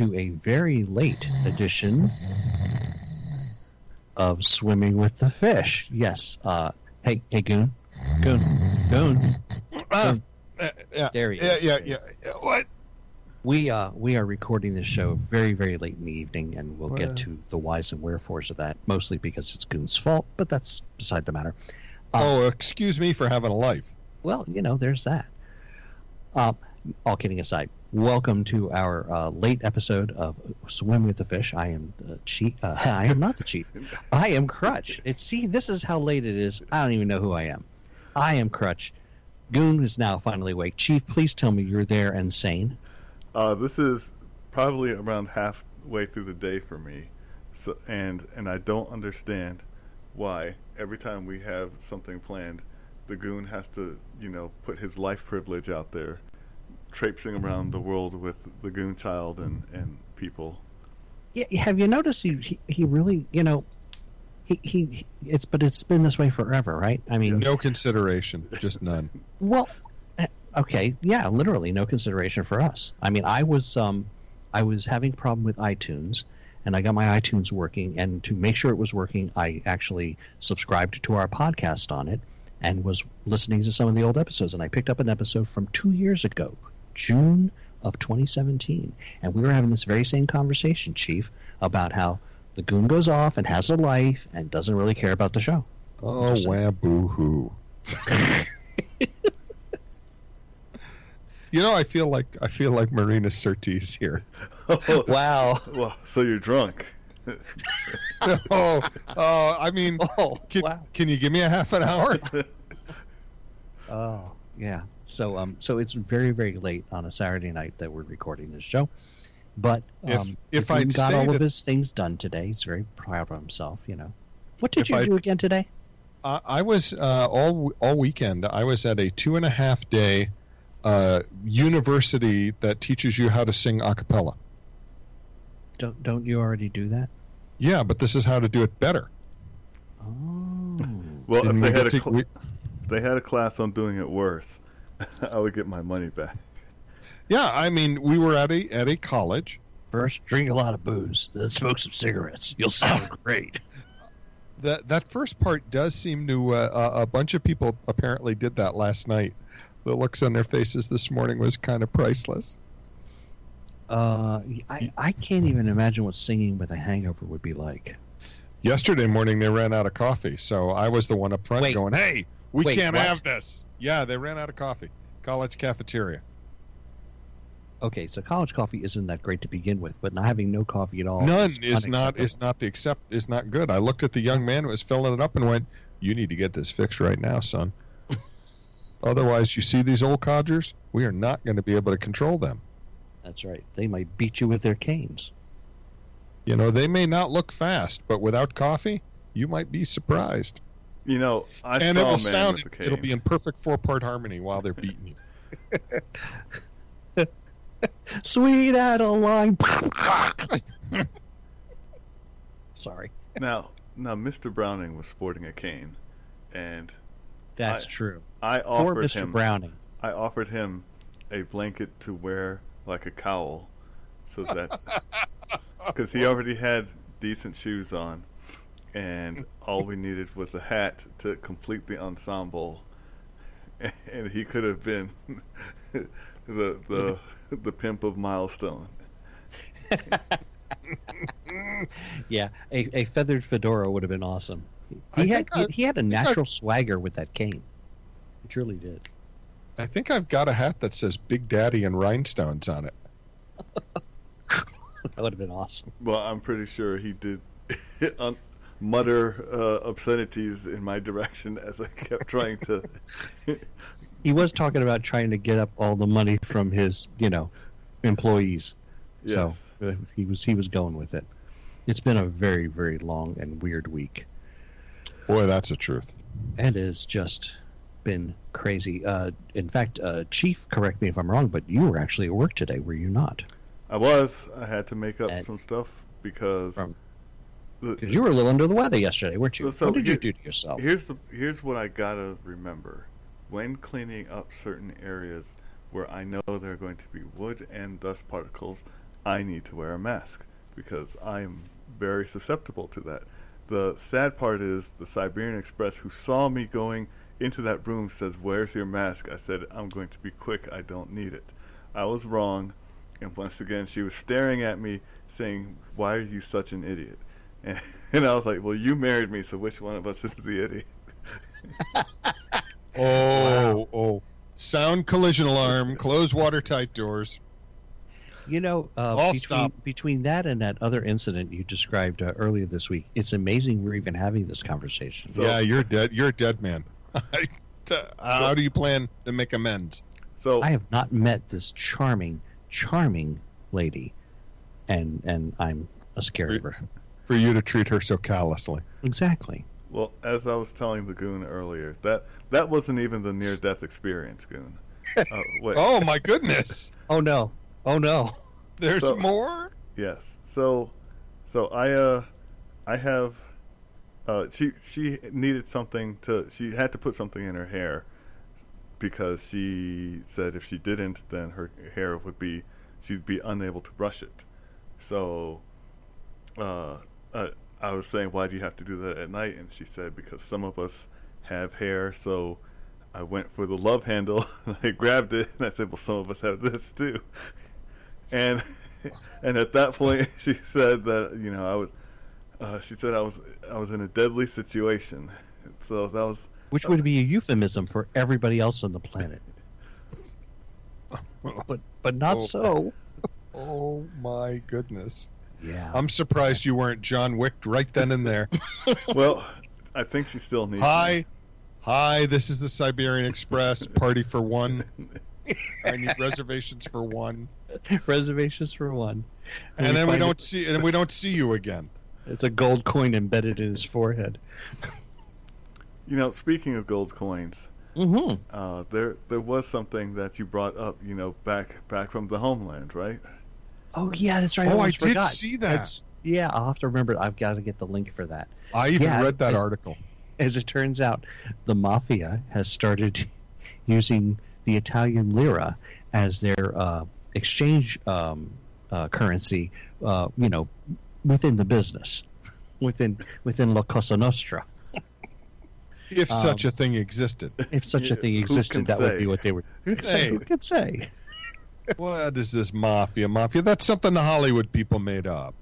and welcome to a very late edition of Swimming with the Fish. Yes, uh, hey, hey, Goon, Goon, Goon. Uh, uh, yeah, There he yeah, is. yeah, There yeah, yeah. What? We uh we are recording this show very very late in the evening, and we'll Well- get to the whys and wherefores of that. Mostly because it's Goon's fault, but that's beside the matter. Uh, Oh, excuse me for having a life. Well, you know, there's that. Uh, all kidding aside, welcome to our uh, late episode of Swim with the Fish. I am uh, chief. Uh, I am not the chief. I am Crutch. See, this is how late it is. I don't even know who I am. I am Crutch. Goon is now finally awake. Chief, please tell me you're there and sane. Uh, this is probably around halfway through the day for me, so and and I don't understand why every time we have something planned, the goon has to you know put his life privilege out there, traipsing around the world with the goon child and and people. Yeah, have you noticed he, he he really you know he he it's but it's been this way forever, right? I mean, No consideration, just none. Well, eh, okay, yeah, literally no consideration for us. I mean, I was um, I was having a problem with iTunes, and I got my iTunes working, and to make sure it was working, I actually subscribed to our podcast on it, and was listening to some of the old episodes, and I picked up an episode from two years ago, June of 2017, and we were having this very same conversation, Chief, about how the goon goes off and has a life and doesn't really care about the show. Oh, Just saying. wah boo hoo. You know, I feel like I feel like Marina Sirtis here. Oh, wow. well, so you're drunk. oh, oh, I mean, Oh, can, wow. can you give me a half an hour? Oh, yeah. So um so it's very very late on a Saturday night that we're recording this show. But If- um if he I'd got all of his things done today, he's very proud of himself, you know. What did you I- do again today? Uh, I was uh, all all weekend. I was at a two and a half day uh, university that teaches you how to sing a cappella. Don't don't you already do that? Yeah, but this is how to do it better. Oh. Well, And if we they had a cl- we- they had a class on doing it worse, I would get my money back. yeah, I mean, we were at a at a college. First, drink a lot of booze, then smoke some cigarettes. You'll sound great. That that first part does seem to uh, a a bunch of people apparently did that last night. The looks on their faces this morning was kind of priceless. Uh, I, I can't even imagine what singing with a hangover would be like. Yesterday morning they ran out of coffee, so I was the one up front Wait. going, "Hey, we Wait, can't what? have this." Yeah, they ran out of coffee. College cafeteria. Okay, so college coffee isn't that great to begin with, but not having no coffee at all. None is is not is not the accept is not good. I looked at the young man who was filling it up and went, "You need to get this fixed right now, son. Otherwise, you see these old codgers, we are not going to be able to control them. That's right. They might beat you with their canes. You know, they may not look fast, but without coffee, you might be surprised. You know, I and saw it will man sound with a cane. it'll be in perfect four part harmony while they're beating you. Sweet Adeline. Sorry. Now, now, Mr. Browning was sporting a cane, and That's I- true. I Poor offered Mr. him. Browning. I offered him a blanket to wear like a cowl, so that because he already had decent shoes on, and all we needed was a hat to complete the ensemble, and he could have been the the the pimp of milestone. Yeah, a, a feathered fedora would have been awesome. I He had think I- he, he had a I- natural swagger with that cane. He truly did. I think I've got a hat that says Big Daddy and rhinestones on it. That would have been awesome. Well, I'm pretty sure he did un- mutter uh, obscenities in my direction as I kept trying to. He was talking about trying to get up all the money from his, you know, employees. So uh, he was he was going with it. It's been a very very long and weird week. Boy, that's the truth. It has just been crazy. Uh, in fact, uh, Chief, correct me if I'm wrong, but you were actually at work today, were you not? I was. I had to make up And- some stuff because. From- the- Because you were a little under the weather yesterday, weren't you? So- what did you do to yourself? Here's the here's what I gotta remember: when cleaning up certain areas, where I know there are going to be wood and dust particles, I need to wear a mask because I'm very susceptible to that. The sad part is the Siberian Express, who saw me going into that room, says, Where's your mask? I said, I'm going to be quick. I don't need it. I was wrong. And once again, she was staring at me, saying, Why are you such an idiot? And, and I was like, Well, you married me, so which one of us is the idiot? Oh, oh. Sound collision alarm. Close watertight doors. You know, uh, I'll between, stop. between that and that other incident you described uh, earlier this week, it's amazing we're even having this conversation. So- yeah, you're dead. You're a dead man. How do you plan to make amends? So I have not met this charming, charming lady, and and I'm a scared of her. For you to treat her so callously. Exactly. Well, as I was telling the goon earlier, that that wasn't even the near-death experience, goon. Uh, wait, Oh my goodness. Oh no! Oh no! There's So- more? yes. So, so I uh, I have, uh, she she needed something to. She had to put something in her hair because she said if she didn't, then her hair would be she'd be unable to brush it. So, uh, uh, I was saying, why do you have to do that at night? And she said because some of us have hair, so I went for the love handle. and I grabbed it, and I said, "Well, some of us have this too." And and at that point, she said that you know I was. Uh, she said I was I was in a deadly situation. So that was Which would be a euphemism for everybody else on the planet. But but not Oh. so. Oh my goodness. Yeah. I'm surprised you weren't John Wick right then and there. well. I think she still needs. me. Hi. Hi, this is the Siberian Express. Party for one. I need reservations for one. Reservations for one. And then we don't it- see and we don't see you again. It's a gold coin embedded in his forehead. You know, speaking of gold coins, Mm-hmm. uh, there there was something that you brought up. You know, back back from the homeland, right? Oh yeah, that's right. Oh, I almost did forgot. see that. That's- yeah, I'll have to remember. I've got to get the link for that. I even Yeah, read that I- article. As it turns out, the mafia has started using the Italian lira as their uh, exchange um, uh, currency. Uh, you know, within the business, within within La Cosa Nostra. If Um, such a thing existed. If such a thing existed, can that would be what they were. Hey. Who could say? What is this mafia? Mafia? That's something the Hollywood people made up.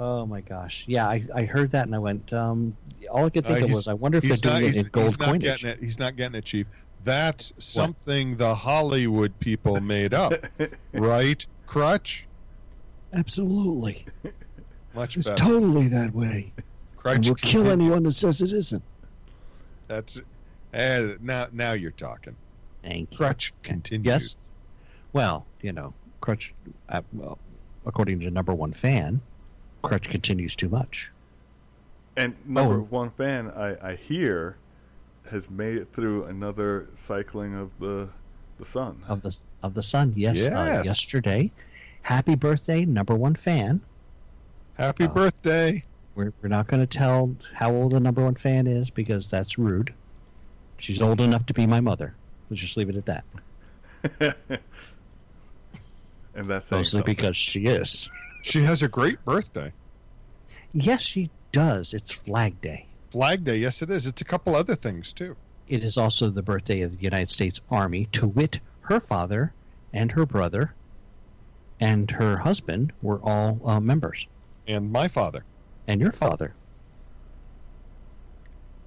Oh my gosh! Yeah, I, I heard that and I went. Um, all I could Uh, think of was, I wonder if they're He's not, doing he's, it in gold he's coinage. getting it. He's not getting it, Chief. That's something the Hollywood people made up, right? Crutch? Absolutely, Much it's better. totally that way. Crutch. and we'll kill anyone who says it isn't. That's eh, now. Now you're talking. Thank you. Crutch continues. Yes. Well, you know, Crutch. Uh, well, according to number one fan, Crutch continues too much. And number Oh. one fan, I, I hear, has made it through another cycling of the the sun. of the of the sun. Yes, Uh, yesterday. Happy birthday, number one fan. Happy Oh. birthday. We're we're not going to tell how old the number one fan is because that's rude. She's old enough to be my mother. Let's just leave it at that. and that's Mostly something. because she is. She has a great birthday. Yes, she does. It's Flag Day. Flag Day. Yes, it is. It's a couple other things too. It is also the birthday of the United States Army, to wit, her father and her brother and her husband were all uh, members, And my father. and your father.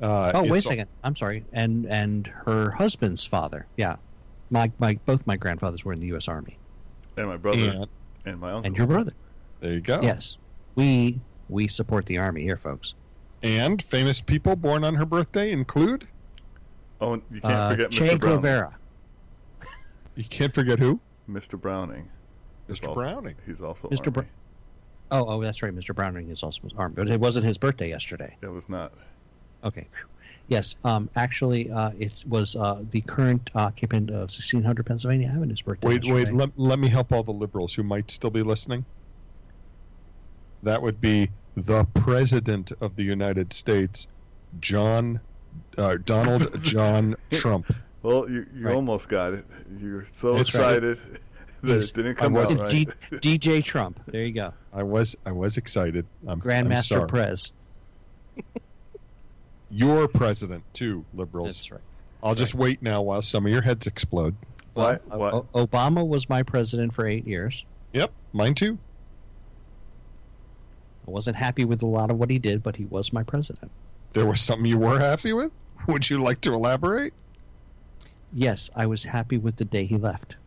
Uh, Oh, wait a second. I'm sorry. And and her husband's father. Yeah, my my both my grandfathers were in the U.S. Army, and my brother And and my uncle. and your brother. there you go. Yes, we we support the Army here, folks. And famous people born on her birthday include. oh, you can't Uh, forget che Mr. Browning. Guevara. You can't forget who? Mr. Browning. Mr. also- Browning. He's also Mr. Army. Br- Oh, oh, that's right. Mr. Browning is also armed, but it wasn't his birthday yesterday. It was not. Okay. Yes. Um. Actually, uh, it was uh, the current occupant of 1600 Pennsylvania Avenue's birthday. Wait, wait. Let, let me help all the liberals who might still be listening. That would be the President of the United States, John, uh, Donald John Trump. Well, you you Right. almost got it. You're so That's right. excited that He's- it didn't come I out wasn't right. D- DJ Trump. There you go. I was I was excited. I'm, I'm Grandmaster. Prez. You're president too, liberals. That's right. I'll just wait now while some of your heads explode. What? Well, why? O- Obama was my president for eight years. Yep, mine too. I wasn't happy with a lot of what he did, but he was my president. There was something you were happy with. Would you like to elaborate? Yes, I was happy with the day he left.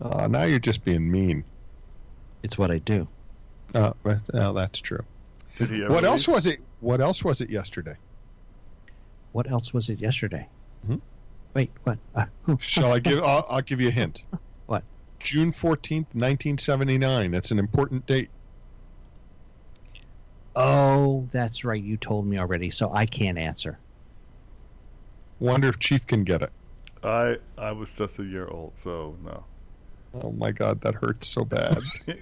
Uh, now you're just being mean. It's what I do. Uh, but, uh, that's true. Did he ever What else was it? What else was it yesterday? What else was it yesterday? Hmm? Wait, what? Uh. Shall I give? I'll, I'll give you a hint. What? June fourteenth, nineteen seventy nine. It's an important date. Oh, that's right. You told me already, so I can't answer. Wonder if Chief can get it. I I was just a year old, so no. Oh my God, that hurts so bad.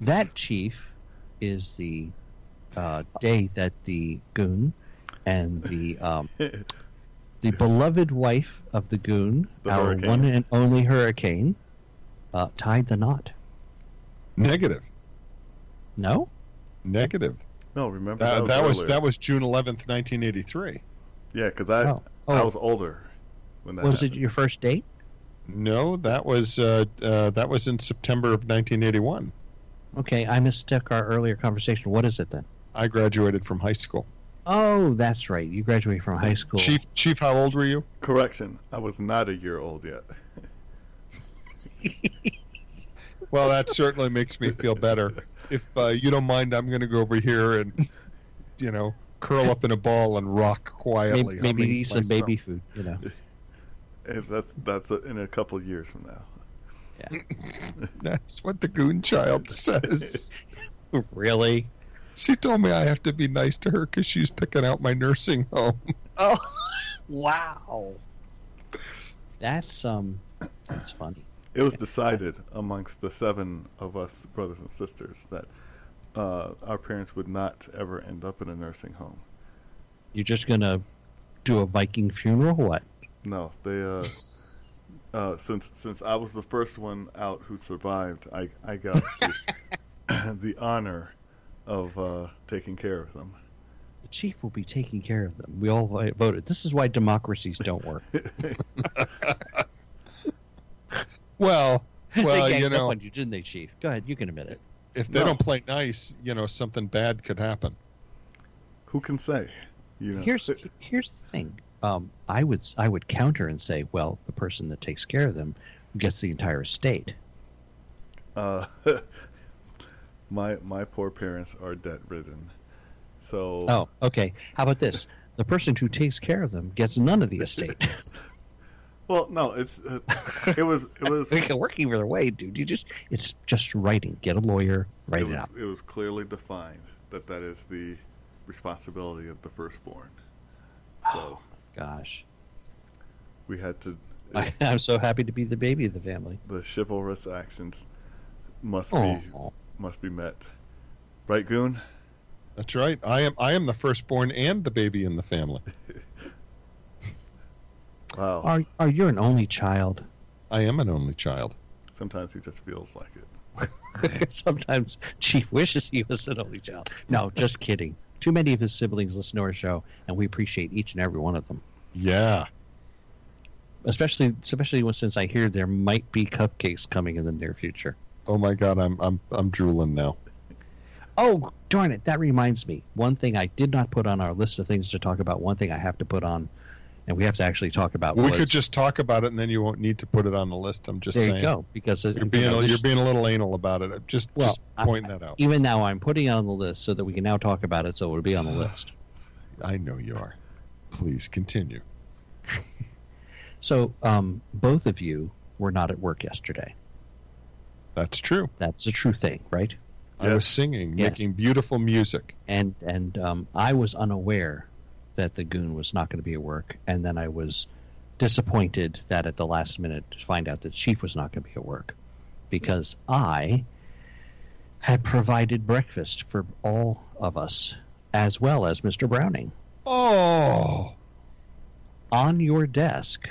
That chief is the uh, day that the goon and the um, the beloved wife of the goon, The our hurricane. one and only hurricane, uh, tied the knot. Negative. No, Negative. no, remember That, that, that was that was June eleventh, nineteen eighty three. yeah, because I Oh. I Oh. was older when that was it your first date? No, that was uh, uh, that was in September of nineteen eighty one. Okay, I mistook our earlier conversation. What is it then? I graduated from high school. Oh, that's right. You graduated from high school. Chief, Chief, how old were you? Correction, I was not a year old yet. Well, that certainly makes me feel better. If uh, you don't mind, I'm going to go over here and, you know, curl up in a ball and rock quietly. maybe maybe humming eat some baby food. You know. Eh, That's that's uh in a couple of years from now. Yeah. That's what the goon child says. really? She told me I have to be nice to her because she's picking out my nursing home. Oh, wow. That's um, that's funny. It was decided amongst the seven of us brothers and sisters that uh, our parents would not ever end up in a nursing home. You're just gonna do a Viking funeral? What? No, they uh, uh, since since I was the first one out who survived, I I got the, the honor of uh, taking care of them. The chief will be taking care of them. We all voted. This is why democracies don't work. Well, well, they ganged you up know, on you, didn't they, chief? Go ahead. You can admit it. if they No. don't play nice, you know, something bad could happen. Who can say? You know, Here's here's the thing. Um, I would I would counter and say, well, the person that takes care of them gets the entire estate. uh, my my poor parents are debt ridden, so Oh, okay. How about this? The person who takes care of them gets none of the estate. well, no, it's uh, it was it was it can work either way, dude. You just it's just writing. Get a lawyer, write it it, was, out. it was clearly defined that that is the responsibility of the firstborn. So Gosh, we had to. I, I'm so happy to be the baby of the family. the chivalrous actions must be Oh, must be met. Right, Goon? That's right. I am. I am the firstborn and the baby in the family. Wow. are are you an only child? I am an only child. Sometimes he just feels like it. Sometimes Chief wishes he was an only child. No, just kidding. Too many of his siblings listen to our show, and we appreciate each and every one of them. Yeah. Especially, especially when, since I hear there might be cupcakes coming in the near future. Oh my God, I'm I'm I'm drooling now. Oh, darn it! That reminds me. One thing I did not put on our list of things to talk about. One thing I have to put on, and we have to actually talk about. We could just talk about it, and then you won't need to put it on the list. I'm just there saying. you go because it, You're being you know, a, you're being a little anal about it. Just Well, just I- point that out. even now I'm putting it on the list so that we can now talk about it, so it'll be on the list. I know you are. Please continue. So, um, both of you were not at work yesterday. That's true. That's a true thing, right? I Yes. was singing, Yes. making beautiful music. and and um, I was unaware that the goon was not going to be at work, and then I was disappointed that at the last minute to find out that Chief was not going to be at work because I had provided breakfast for all of us as well as Mr. Browning. Oh, on your desk,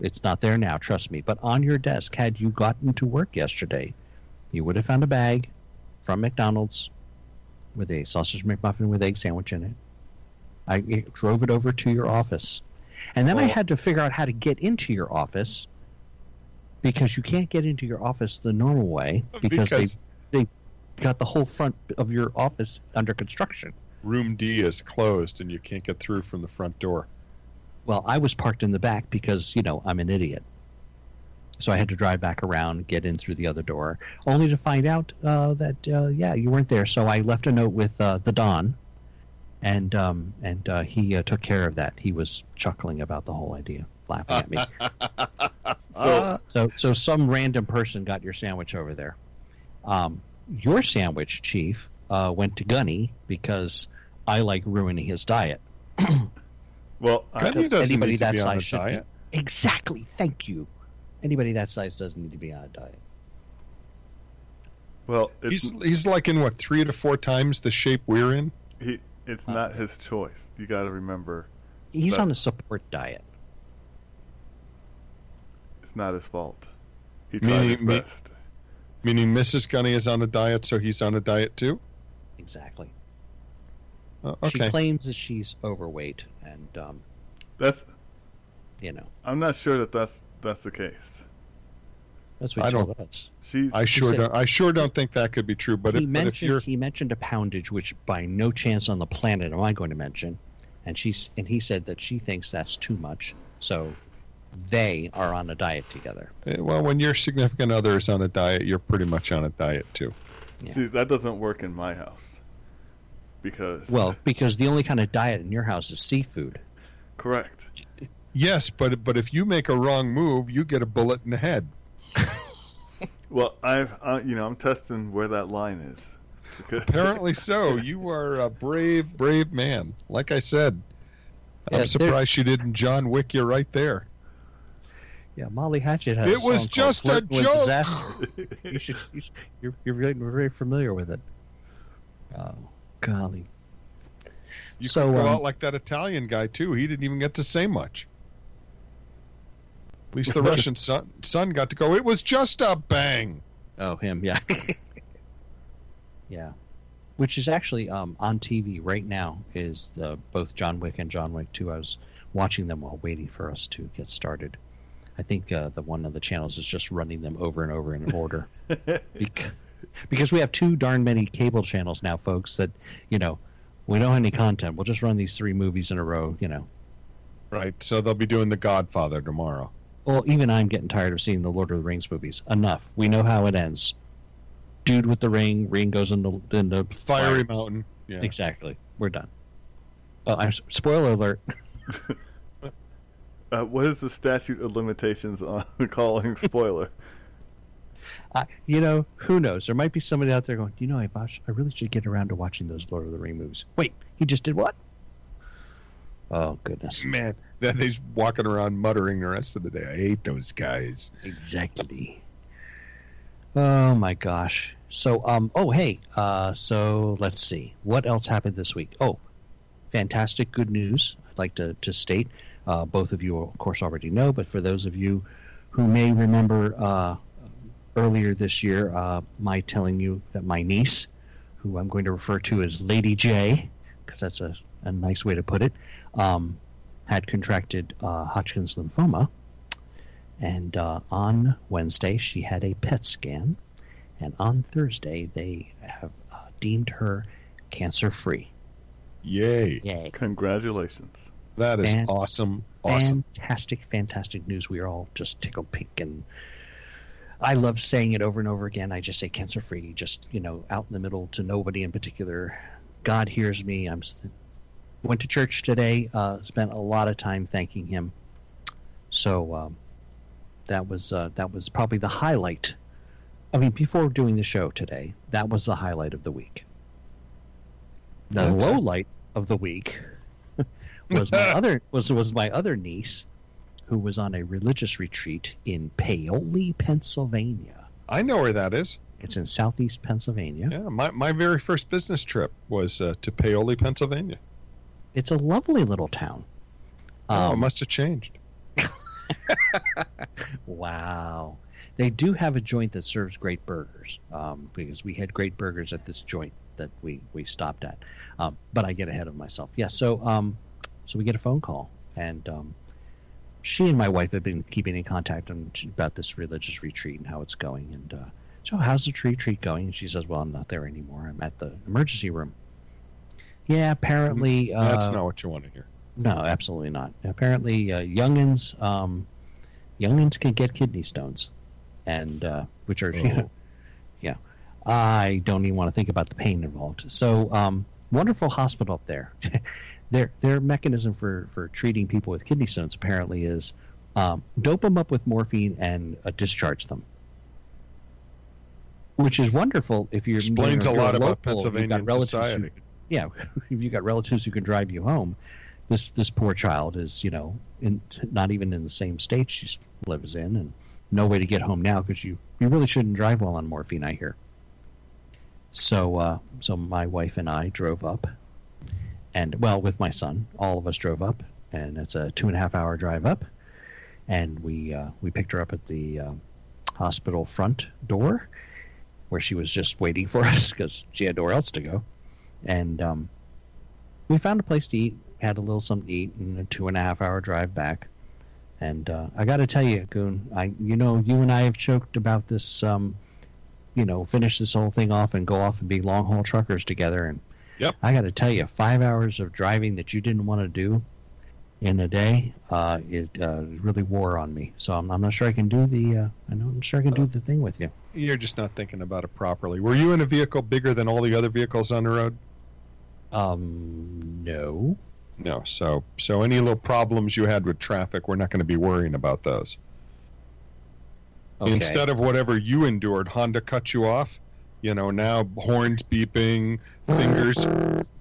it's not there now, trust me, but on your desk, had you gotten to work yesterday, you would have found a bag from McDonald's with a sausage McMuffin with egg sandwich in it. I drove it over to your office. And then I had to figure out how to get into your office because you can't get into your office the normal way because, Because- they they got the whole front of your office under construction. Room D is closed and you can't get through from the front door. Well, I was parked in the back because, you know, I'm an idiot. So I had to drive back around, get in through the other door, only to find out uh, that, uh, yeah, you weren't there. So I left a note with uh, the Don, and um, and uh, he uh, took care of that. He was chuckling about the whole idea, laughing at me. Uh, So, so some random person got your sandwich over there. Um, your sandwich, Chief, uh, went to Gunny because I like ruining his diet. Well, I, Gunny Because doesn't anybody need to that be on a size should be- diet. Exactly. Thank you. Anybody that size doesn't need to be on a diet. well, it's, He's he's like in what three to four times the shape we're in. he, it's Uh, not his choice. You got to remember, He's on a support diet. it's not his fault. He tried Meaning his me- best. Meaning Mrs. Gunny is on a diet, so he's on a diet too. Exactly. Uh, She claims that she's overweight, and um, That's. you know I'm not sure that that's that's the case. that's what I she don't- told us. She's I sure said- don't. I sure don't think that could be true. But he if, but if mentioned you're he mentioned a poundage, which by no chance on the planet am I going to mention. And she's and he said that she thinks that's too much. So they are on a diet together. eh, well, when your significant other is on a diet, you're pretty much on a diet too. Yeah. see that doesn't work in my house because Well, because the only kind of diet in your house is seafood. correct. Yes, but but if you make a wrong move, you get a bullet in the head. Well, I've uh, you know I'm testing where that line is. Because- Apparently so. You are a brave, brave man. Like I said, Yeah, I'm surprised she didn't John Wick you right there. Yeah, Molly Hatchet has. It a was song called just a joke. Disaster. you should, you should you're, you're very, very familiar with it. Oh, golly. You So, could go um, out like that Italian guy too. He didn't even get to say much. At least the Russian son, son got to go. It was just a bang. Oh, him, yeah. yeah. Which is actually um, on TV right now is the, both John Wick and John Wick 2. I was watching them while waiting for us to get started. I think uh, the one of the channels is just running them over and over in order. because, because we have too darn many cable channels now, folks, that, you know, we don't have any content. We'll just run these three movies in a row, you know. Right. So they'll be doing The Godfather tomorrow. Well, even I'm getting tired of seeing the Lord of the Rings movies. Enough. We know how it ends. Dude with the ring, ring goes in the, the Fiery fire. Mountain. Yeah. Exactly. We're done. Oh, I'm, spoiler alert. uh, what is the statute of limitations on calling spoiler? Uh, you know, who knows? There might be somebody out there going, you know, I, I really should get around to watching those Lord of the Ring movies. Wait, he just did what? Oh, goodness. Man, then he's walking around muttering the rest of the day. I hate those guys. Exactly. Oh, my gosh. So, um, oh, hey, uh, so let's see. What else happened this week? Oh, fantastic good news. I'd like to, to state. Uh, both of you, of course, already know, but for those of you who may remember uh, earlier this year, uh, my telling you that my niece, who I'm going to refer to as Lady J, because that's a, a nice way to put it, um, had contracted uh, Hodgkin's lymphoma. And uh, on Wednesday, she had a PET scan. And on Thursday, they have uh, deemed her cancer free. Yay. Yay. Congratulations. That is Fan- awesome. Awesome. Fantastic, fantastic news. We are all just tickled pink. And I love saying it over and over again. I just say cancer free, just, you know, out in the middle to nobody in particular. God hears me. I'm went to church today, uh, spent a lot of time thanking him. So um, that was uh, that was probably the highlight. I mean, before doing the show today, that was the highlight of the week. The That's low it. light of the week was my other was was my other niece, who was on a religious retreat in Paoli, Pennsylvania. I know where that is. It's in southeast Pennsylvania. Yeah, my, my very first business trip was uh, to Paoli, Pennsylvania. It's a lovely little town. oh, it Um, must have changed. Wow. They do have a joint that serves great burgers um, because we had great burgers at this joint that we, we stopped at. Um, but I get ahead of myself. Yeah, so um, so we get a phone call, and um, she and my wife have been keeping in contact on, about this religious retreat and how it's going. And uh, so, how's the retreat going? And she says, Well, I'm not there anymore. I'm at the emergency room. Yeah, apparently. Uh, That's not what you want to hear. no, absolutely not. Apparently, uh, youngins, um, youngins can get kidney stones, and uh, which are, you know, yeah. I don't even want to think about the pain involved. So, um, wonderful hospital up there. their their mechanism for for treating people with kidney stones apparently is um, dope them up with morphine and uh, discharge them. Which is wonderful if you're Explains you're a lot about you've Pennsylvania relatives who- society. yeah, if you got relatives who can drive you home, this this poor child is you know in not even in the same state she lives in, and no way to get home now because you you really shouldn't drive while on morphine. I hear. So uh, so my wife and I drove up, and well with my son, all of us drove up, and it's a two and a half hour drive up, and we uh, we picked her up at the uh, hospital front door, where she was just waiting for us because she had nowhere else to go and um, we found a place to eat. Had a little something to eat, and a two and a half hour drive back. And uh, I got to tell you, Goon, I you know you and I have joked about this. Um, you know, finish this whole thing off and go off and be long haul truckers together. And Yep. I got to tell you, five hours of driving that you didn't want to do in a day, uh, it uh, really wore on me. So I'm, I'm not sure I can do the. Uh, I'm not sure I can do the thing with you. You're just not thinking about it properly. Were you in a vehicle bigger than all the other vehicles on the road? Um, no. No. So so any little problems you had with traffic, we're not going to be worrying about those. Okay. Instead of whatever you endured, Honda cut you off. You know, now horns beeping, fingers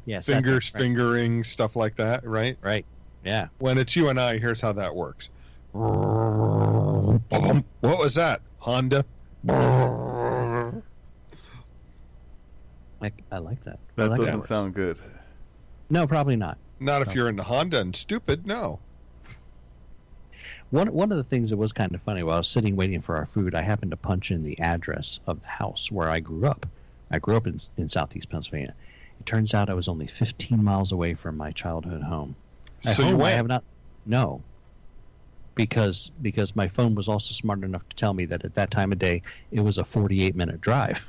yes, fingers right, fingering, stuff like that, right? Right. Yeah. When it's you and I, here's how that works. What was that? Honda. I, I like that. I That like doesn't that. sound good. No, probably not. Not if you're into Honda and stupid, no. One one of the things that was kind of funny while I was sitting waiting for our food, I happened to punch in the address of the house where I grew up. I grew up in in southeast Pennsylvania. It turns out I was only 15 miles away from my childhood home. At So you home, I have not. No. Because because my phone was also smart enough to tell me that at that time of day it was a 48 minute drive,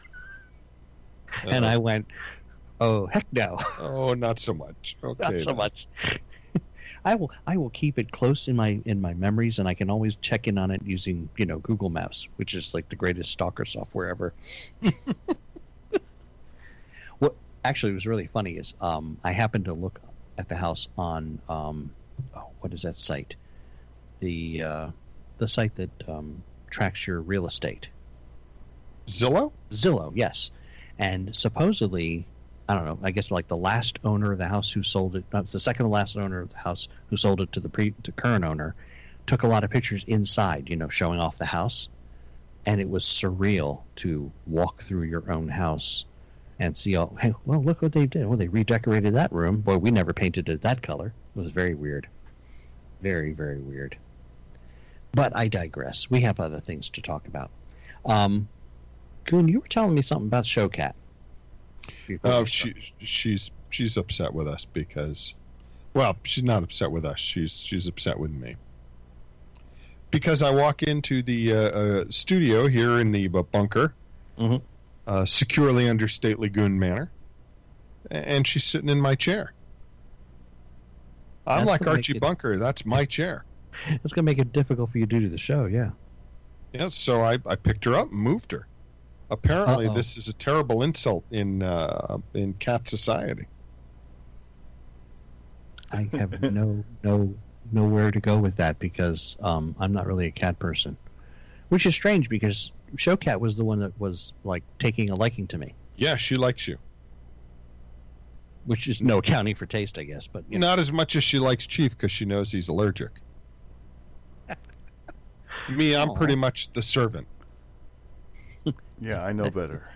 and I went, oh heck no. Oh, not so much. Okay. not so much. I will I will keep it close in my in my memories, and I can always check in on it using you know Google Maps, which is like the greatest stalker software ever. what actually was really funny is um, I happened to look at the house on um, oh, what is that site? The uh, the site that um, tracks your real estate. Zillow? Zillow, yes. And supposedly, I don't know, I guess like the last owner of the house who sold it, no, the second to last owner of the house who sold it to the pre to current owner, took a lot of pictures inside, you know, showing off the house. And it was surreal to walk through your own house and see all, hey, well, look what they did. Well, they redecorated that room. Boy, we never painted it that color. It was very weird. Very, very weird. But I digress. We have other things to talk about. Um, Goon, you were telling me something about Showcat. Before Oh, we she she's she's upset with us because, well, she's not upset with us. She's she's upset with me because I walk into the uh, uh, studio here in the bu- bunker, Mhm. uh, securely under stately Goon Manor, and she's sitting in my chair. I'm That's like Archie it- Bunker. That's my chair. It's going to make it difficult for you to do the show, yeah. Yeah, so I, I picked her up and moved her. Apparently, Uh-oh. this is a terrible insult in uh, in cat society. I have no no nowhere to go with that because um, I'm not really a cat person, which is strange because Showcat was the one that was like taking a liking to me, Yeah, she likes you. which is no accounting for taste, I guess. But you know, Not as much as she likes Chief because she knows he's allergic. Me, I'm pretty much the servant. Yeah, I know better.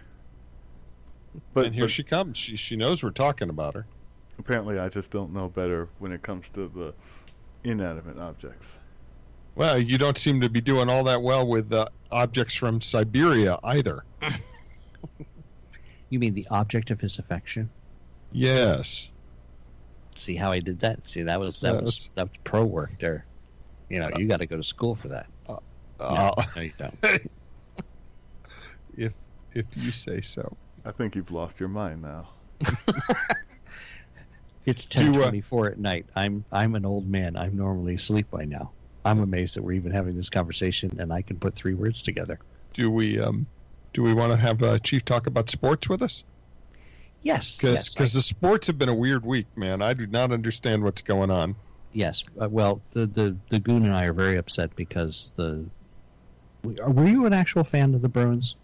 But, and here but she comes. She she knows we're talking about her. apparently, I just don't know better when it comes to the inanimate objects. Well, you don't seem to be doing all that well with uh, objects from Siberia either. You mean the object of his affection? Yes. See how I did that? See that was that was that was pro work there. You know, you got to go to school for that. Uh, No, no, you don't. if if you say so. I think you've lost your mind now. It's Do, uh, ten twenty four at night. I'm I'm an old man. I'm normally asleep by now. I'm amazed that we're even having this conversation, and I can put three words together. Do we um do we want to have uh, Chief talk about sports with us? Yes, Because yes, the sports have been a weird week, man. I do not understand what's going on. yes. Uh, well, the, the the goon and I are very upset because the. Were you an actual fan of the Bruins?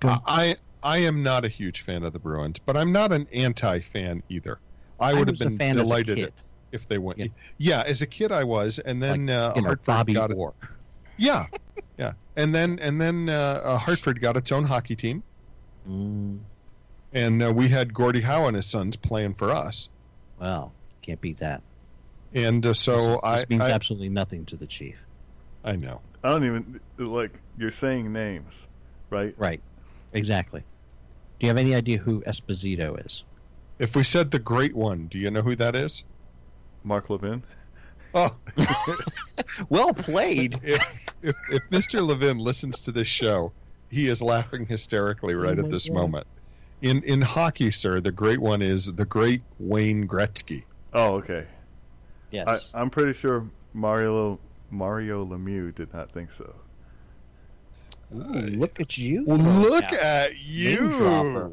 Goon? Uh, I I am not a huge fan of the Bruins, but I'm not an anti-fan either. I would have been fan delighted as a kid. if they went. Yeah. Yeah. as a kid I was, and then uh, you know, Hartford Bobby got it. Orr. Yeah, yeah, and then and then uh, uh, Hartford got its own hockey team, Mm, and uh, we had Gordie Howe and his sons playing for us, well, can't beat that. and uh, so this, this I means I, absolutely nothing to the chief. I know. I don't even like you're saying names, right? Right. Exactly. Do you have any idea who Esposito is? If we said the great one, do you know who that is? Mark Levin. Oh, Well played. if, if if Mr. Levin listens to this show, he is laughing hysterically right Oh at this God. moment. In in hockey, sir, the great one is the great Wayne Gretzky. Oh, okay. Yes. I, I'm pretty sure Mario Mario Lemieux did not think so. Ooh, look at you. Well, look out at name dropper.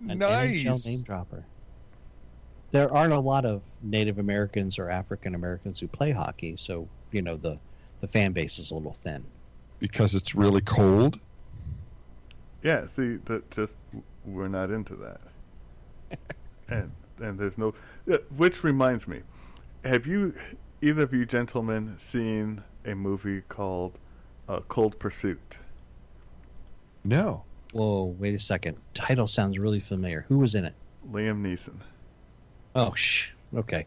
you. An Nice. NHL name dropper. There aren't a lot of Native Americans or African Americans who play hockey, so you know the the fan base is a little thin. Because it's really cold. Yeah, see, that just we're not into that. and and there's no, which reminds me, have you either of you gentlemen seen a movie called uh, Cold Pursuit? No. Whoa, wait a second. Title sounds really familiar. Who was in it? Liam Neeson. Oh, shh. Okay.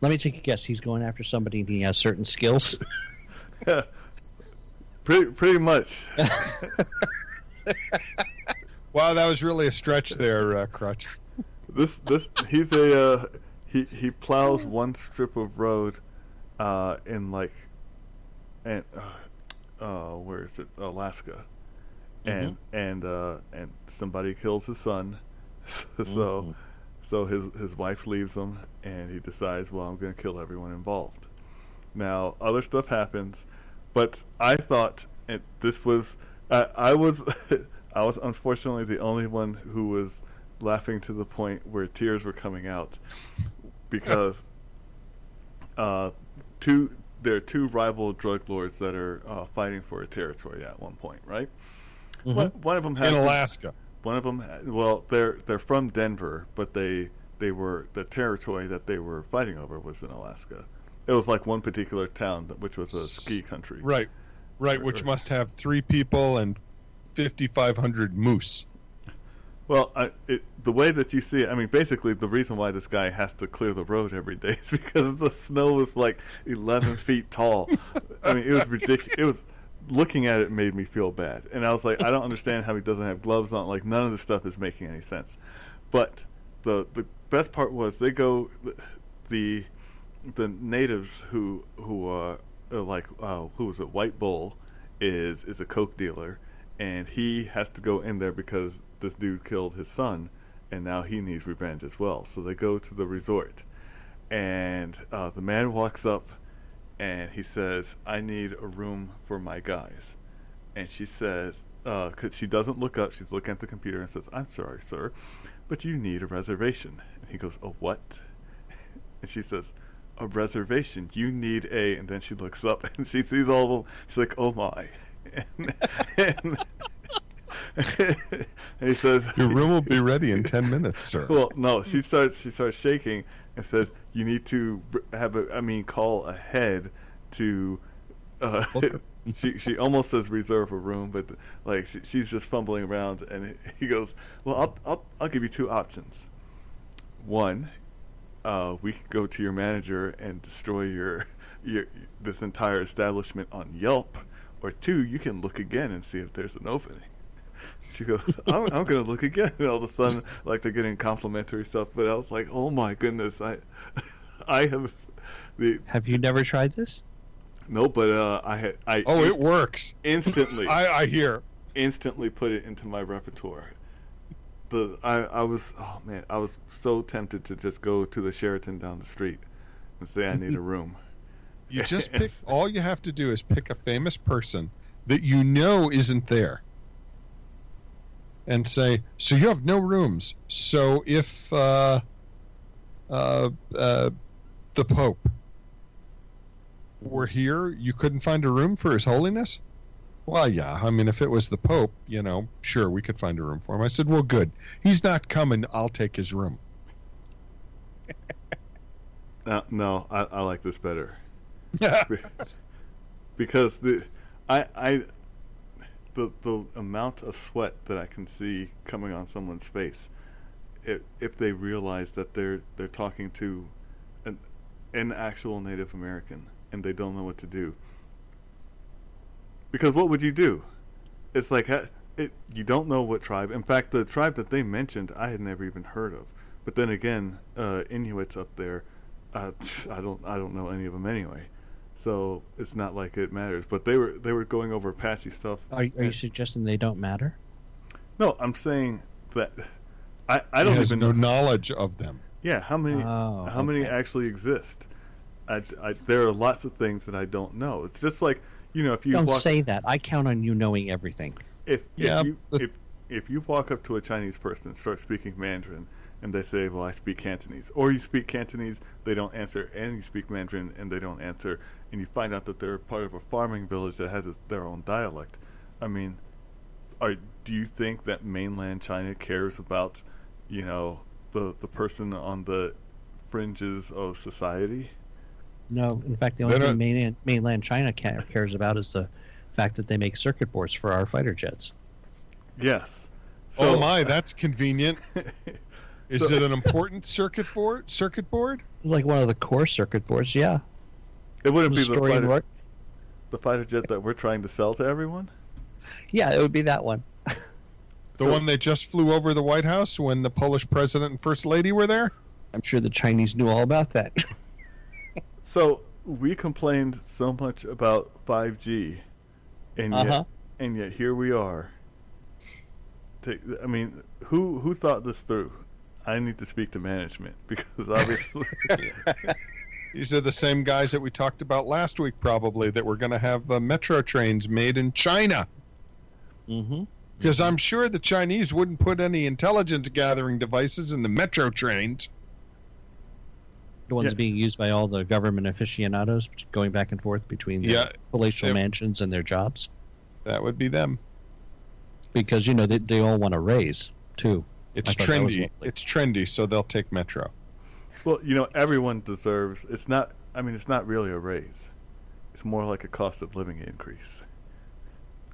Let me take a guess. He's going after somebody and he has certain skills. pretty pretty much. Wow, that was really a stretch there, uh, Crutch. this this he's a uh, he he plows one strip of road uh, in like and uh, uh, where is it Alaska and and uh, and somebody kills his son so Mhm. so his his wife leaves him and he decides well I'm going to kill everyone involved now other stuff happens but I thought and this was I I was I was unfortunately the only one who was laughing to the point where tears were coming out because uh, two there are two rival drug lords that are uh, fighting for a territory at one point, right? Mhm. One, one of them has In Alaska. one of them. ha- Well, they're they're from Denver, but they they were the territory that they were fighting over was in Alaska. It was like one particular town, which was a ski country. Right. Right, which Or- must have three people and 5,500 moose. Well, I, it, the way that you see it, I mean, basically, the reason why this guy has to clear the road every day is because the snow was like 11 feet tall. I mean, it was ridiculous. It was looking at it made me feel bad, and I was like, I don't understand how he doesn't have gloves on. Like, none of this stuff is making any sense. But the the best part was they go the the natives who who uh, are like uh, who was it? White Bull is is a coke dealer, and he has to go in there because this dude killed his son, and now he needs revenge as well. So they go to the resort, and uh, the man walks up, and he says, "I need a room for my guys," and she says. Uh 'cause she doesn't look up. She's looking at the computer and says, "I'm sorry, sir, but you need a reservation." And he goes, "A what?" And she says, "A reservation. You need a." And then she looks up and she sees all of them. She's like, "Oh my!" And, and, and he says, Your room will be ready in 10 minutes, sir. well, no, she starts she starts shaking and says, "You need to have a I mean call ahead to." Uh, Okay. she she almost says reserve a room, but like she, she's just fumbling around, and he goes, "Well, I'll I'll I'll give you two options. One, uh, we could go to your manager and destroy your your this entire establishment on Yelp, or two, you can look again and see if there's an opening. She goes, I'm, I'm gonna look again. And all of a sudden, like they're getting complimentary stuff. But I was like, oh my goodness, I, I have the Have you never tried this? no, but uh, I had I Oh, it works. instantly I, I hear. instantly put it into my repertoire. The I I was oh man, I was so tempted to just go to the Sheraton down the street and say I need a room. You just pick. All you have to do is pick a famous person that you know isn't there, and say, "So you have no rooms. So if uh, uh, uh, the Pope were here, you couldn't find a room for His Holiness." Well, yeah. I mean, if it was the Pope, you know, sure, we could find a room for him. I said, "Well, good. He's not coming. I'll take his room." No, no, I, I like this better because the I I the the amount of sweat that I can see coming on someone's face if if they realize that they're they're talking to an an actual Native American and they don't know what to do. Because what would you do? It's like it you don't know what tribe. In fact, the tribe that they mentioned I had never even heard of. But then again, uh, Inuits up there, uh, I don't I don't know any of them anyway. So it's not like it matters. But they were they were going over patchy stuff. Are, are you suggesting they don't matter? No, I'm saying that I I don't has even no know. knowledge of them. Yeah, how many Oh, how many actually exist? I, I, there are lots of things that I don't know. It's just like you know if you Don't walk, say that. I count on you knowing everything. if Yeah, if you if if you walk up to a Chinese person and start speaking Mandarin and they say, "Well, I speak Cantonese," or you speak Cantonese, they don't answer, and you speak Mandarin and they don't answer, and you find out that they're part of a farming village that has its, their own dialect. I mean, are do you think that mainland China cares about, you know, the the person on the fringes of society? No, in fact, the only thing mainland, mainland China cares about is the fact that they make circuit boards for our fighter jets. Yes. oh my, that's convenient. Is So- it an important circuit board? Circuit board? Like one of the core circuit boards, yeah. it wouldn't be the fighter, work. the fighter jet that we're trying to sell to everyone. Yeah, it would be that one. The So- one that just flew over the White House when the Polish president and first lady were there? I'm sure the Chinese knew all about that. So we complained so much about 5G, and yet, Uh-huh. and yet here we are. I mean, who who thought this through? I need to speak to management because obviously, These are the same guys that we talked about last week, probably, that were going to have uh, metro trains made in China. mm-hmm. Because I'm sure the Chinese wouldn't put any intelligence gathering devices in the metro trains. The ones Yeah. being used by all the government aficionados going back and forth between their Yeah, palatial they- mansions and their jobs. that would be them. Because, you know, they, they all want to raise, too. It's I thought that was trendy. It's trendy, so they'll take metro. well, you know, everyone deserves. It's not. I mean, it's not really a raise. It's more like a cost of living increase.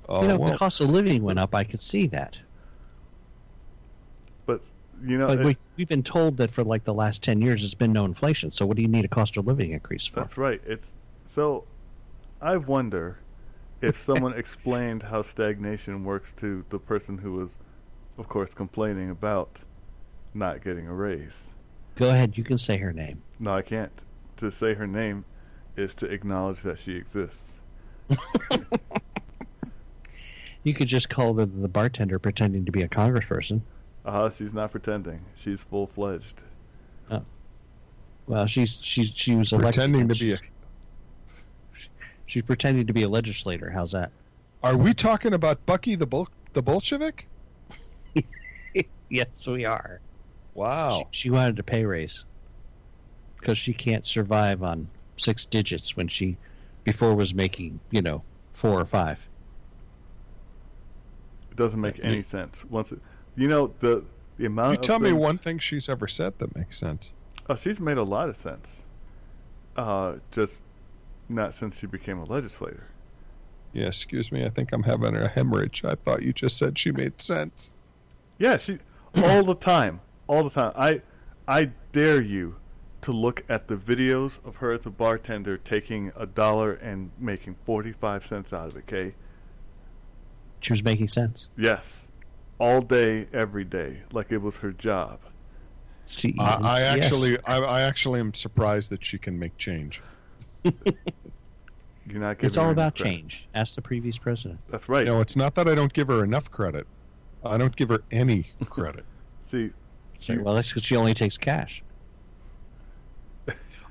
Oh, you know, if well, the cost of living went up, I could see that. But you know, But it- we, we've been told that for like the last 10 years, there's been no inflation. So what do you need a cost of living increase for? That's right. It's so. I wonder if someone explained how stagnation works to the person who was, of course, complaining about not getting a raise. Go ahead, you can say her name. No, I can't. To say her name is to acknowledge that she exists. You could just call the, the bartender pretending to be a congressperson. Uh, she's not pretending. She's full fledged. Oh. Well, she's she's she was pretending to be a. She's pretending to be a legislator. How's that? Are we talking about Bucky the Bol- the Bolshevik? Yes, we are. Wow. She, she wanted a pay raise because she can't survive on six digits when she before was making you know four or five. It doesn't make any sense. Once, it, you know the the amount. You of tell me things- one thing she's ever said that makes sense. Oh, she's made a lot of sense. Uh, just not since she became a legislator. Yeah, excuse me. I think I'm having a hemorrhage. I thought you just said she made sense. Yeah, she all the time, all the time. I I dare you to look at the videos of her as a bartender taking a dollar and making 45 cents out of it, okay? She was making sense. Yes. All day, every day, like it was her job. See, I, I yes. actually, I, I actually am surprised that she can make change. You're not it's all about credit. change. Ask the previous president. That's right. No, it's not that I don't give her enough credit. I don't give her any credit. See, Say, well, that's because she only takes cash.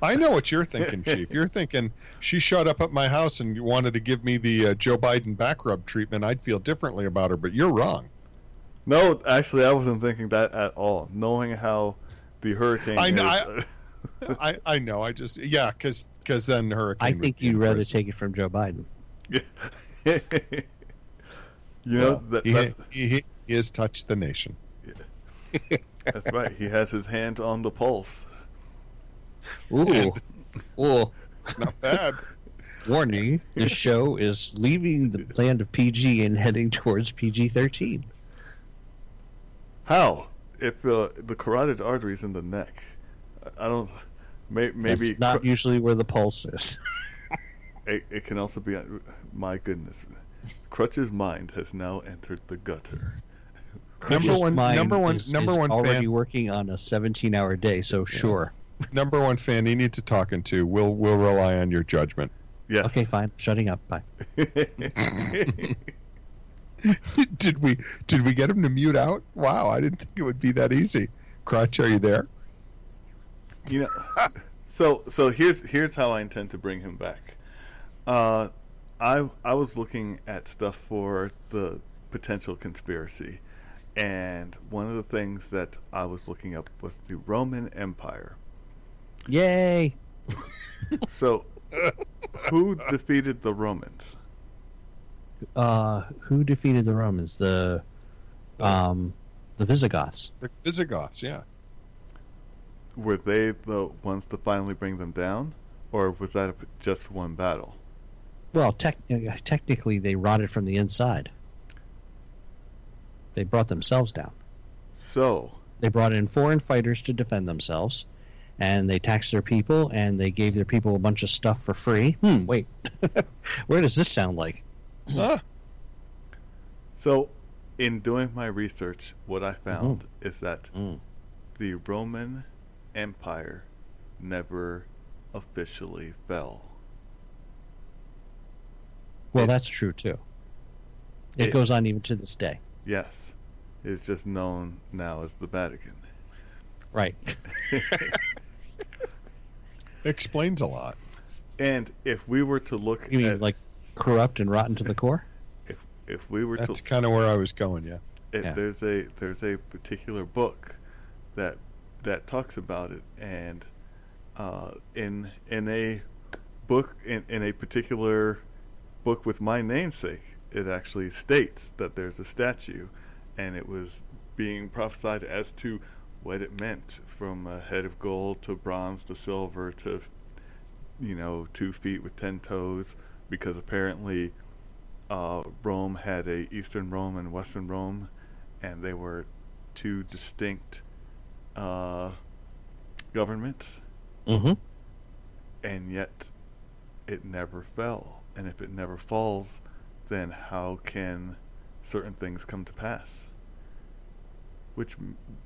I know what you're thinking, Chief. You're thinking she showed up at my house and wanted to give me the uh, Joe Biden back rub treatment. I'd feel differently about her, but you're wrong. no, actually, I wasn't thinking that at all. Knowing how the hurricane I know- is, I, I know. I just yeah, because because then hurricane. I think you'd rather prison. take it from Joe Biden. you know, Well, that, he, that's, he, he has touched the nation. that's right. He has his hands on the pulse. Ooh, ooh. Not bad. Warning: This show is leaving the land of PG and heading towards PG-13. How? If uh, the carotid artery's in the neck, I don't. May, maybe That's not cr- usually where the pulse is. it, it can also be. My goodness, Crutch's mind has now entered the gutter. Number one- mind number one- is- number is one Already fan- working on a 17-hour day, so sure. Number one fan he needs to talking to. We'll we'll rely on your judgment. Yes. Okay, fine. Shutting up. Bye. did we did we get him to mute out? Wow, I didn't think it would be that easy. Crutch, are you there? you know, so so here's here's how I intend to bring him back. Uh, I I was looking at stuff for the potential conspiracy, and one of the things that I was looking up was the Roman Empire. Yay! So, who defeated the Romans? Uh, who defeated the Romans? The um, the Visigoths. The Visigoths, yeah. Were they the ones to finally bring them down, or was that just one battle? Well, tech, uh, technically, they rotted from the inside. They brought themselves down. So, They brought in foreign fighters to defend themselves, and they taxed their people, and they gave their people a bunch of stuff for free. Hmm, wait. Where does this sound like? Ah, So, in doing my research, what I found is that Mm. the Roman Empire never officially fell. Well, It- that's true, too. It, It- goes on even to this day. Yes, it's just known now as the Vatican. Right. explains a lot. and if we were to look You mean at like corrupt and rotten to the core? if if we were That's to kind of where I was going. Yeah. it, Yeah. there's a there's a particular book that that talks about it and uh, in in a book in, in a particular book with my namesake it actually states that there's a statue and it was being prophesied as to what it meant from a head of gold to bronze to silver to you know two feet with ten toes because apparently uh, Rome had a Eastern Rome and Western Rome, and they were two distinct uh, governments, Mm-hmm. and yet it never fell. And if it never falls, then how can certain things come to pass? Which,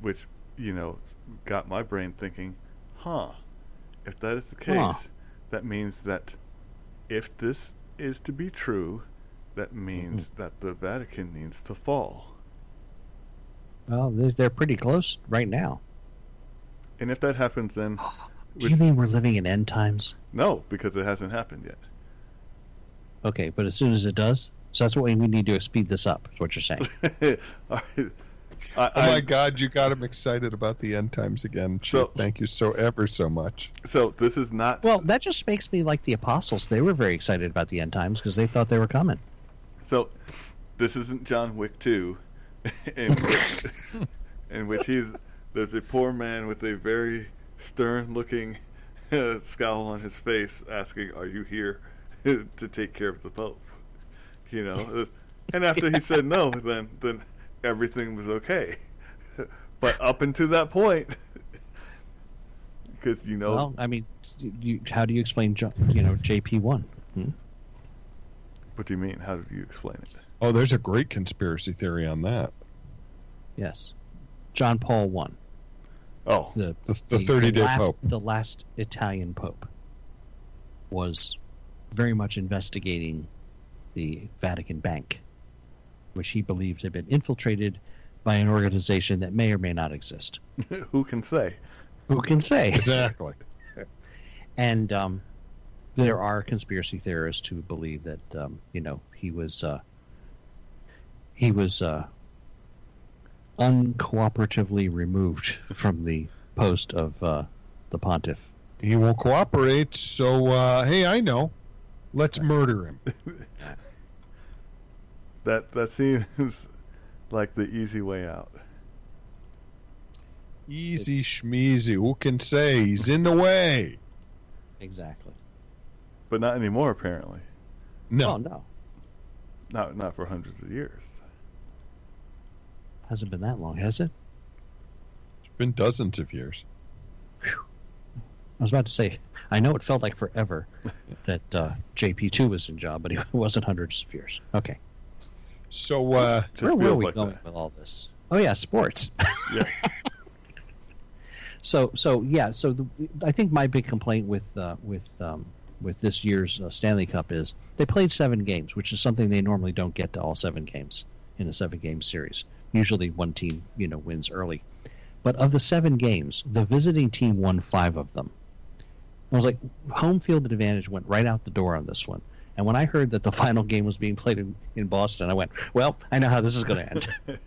which you know, got my brain thinking, huh? If that is the case, Huh. that means that if this is to be true, that means that the Vatican needs to fall. Well, they're, they're pretty close right now. And if that happens, then Do you mean we're living in end times? no, because it hasn't happened yet. Okay, but as soon as it does, so that's what we need to do is speed this up. Is what you're saying? All right. I, Oh my I- God, you got him excited about the end times again, Chief. So- Thank you so ever so much. so this is not well, that just makes me like the apostles. They were very excited about the end times because they thought they were coming. So, this isn't John Wick 2, in which, in which he's there's a poor man with a very stern-looking uh, scowl on his face, asking, "Are you here to take care of the Pope?" You know, and after he said no, then then everything was okay. But up until that point, Because you know, Well, I mean, you, how do you explain, you know, JP one? Hmm? what do you mean? How do you explain it? Oh, there's a great conspiracy theory on that. Yes, John Paul one. Oh, The The, the 30 day last, pope. The last Italian pope was very much investigating the Vatican Bank, which he believed had been infiltrated by an organization that may or may not exist. who can say? Who can say? Exactly. And um, there are conspiracy theorists who believe that um, you know he was uh, he was uh, uncooperatively removed from the post of uh, the pontiff. He won't cooperate, so uh, hey, I know. Let's murder him. That that seems like the easy way out. Easy schmeezy. Who can say he's in the way? Exactly. But not anymore, apparently. No. Oh no, Not not for hundreds of years. hasn't been that long, has it? It's been dozens of years. I was about to say, I know it felt like forever that uh, JP2 was in job, but it wasn't hundreds of years. Okay. So, uh, Where were we like going that. with all this? Oh, yeah, sports. Yeah. So, so yeah, so the, I think my big complaint with uh, with um, with this year's uh, Stanley Cup is they played seven games, which is something they normally don't get to all seven games in a seven game series. Usually, one team you know wins early, but of the seven games, the visiting team won five of them. I was like, home field advantage went right out the door on this one. And when I heard that the final game was being played in, in Boston, I went, "Well, I know how this is going to end."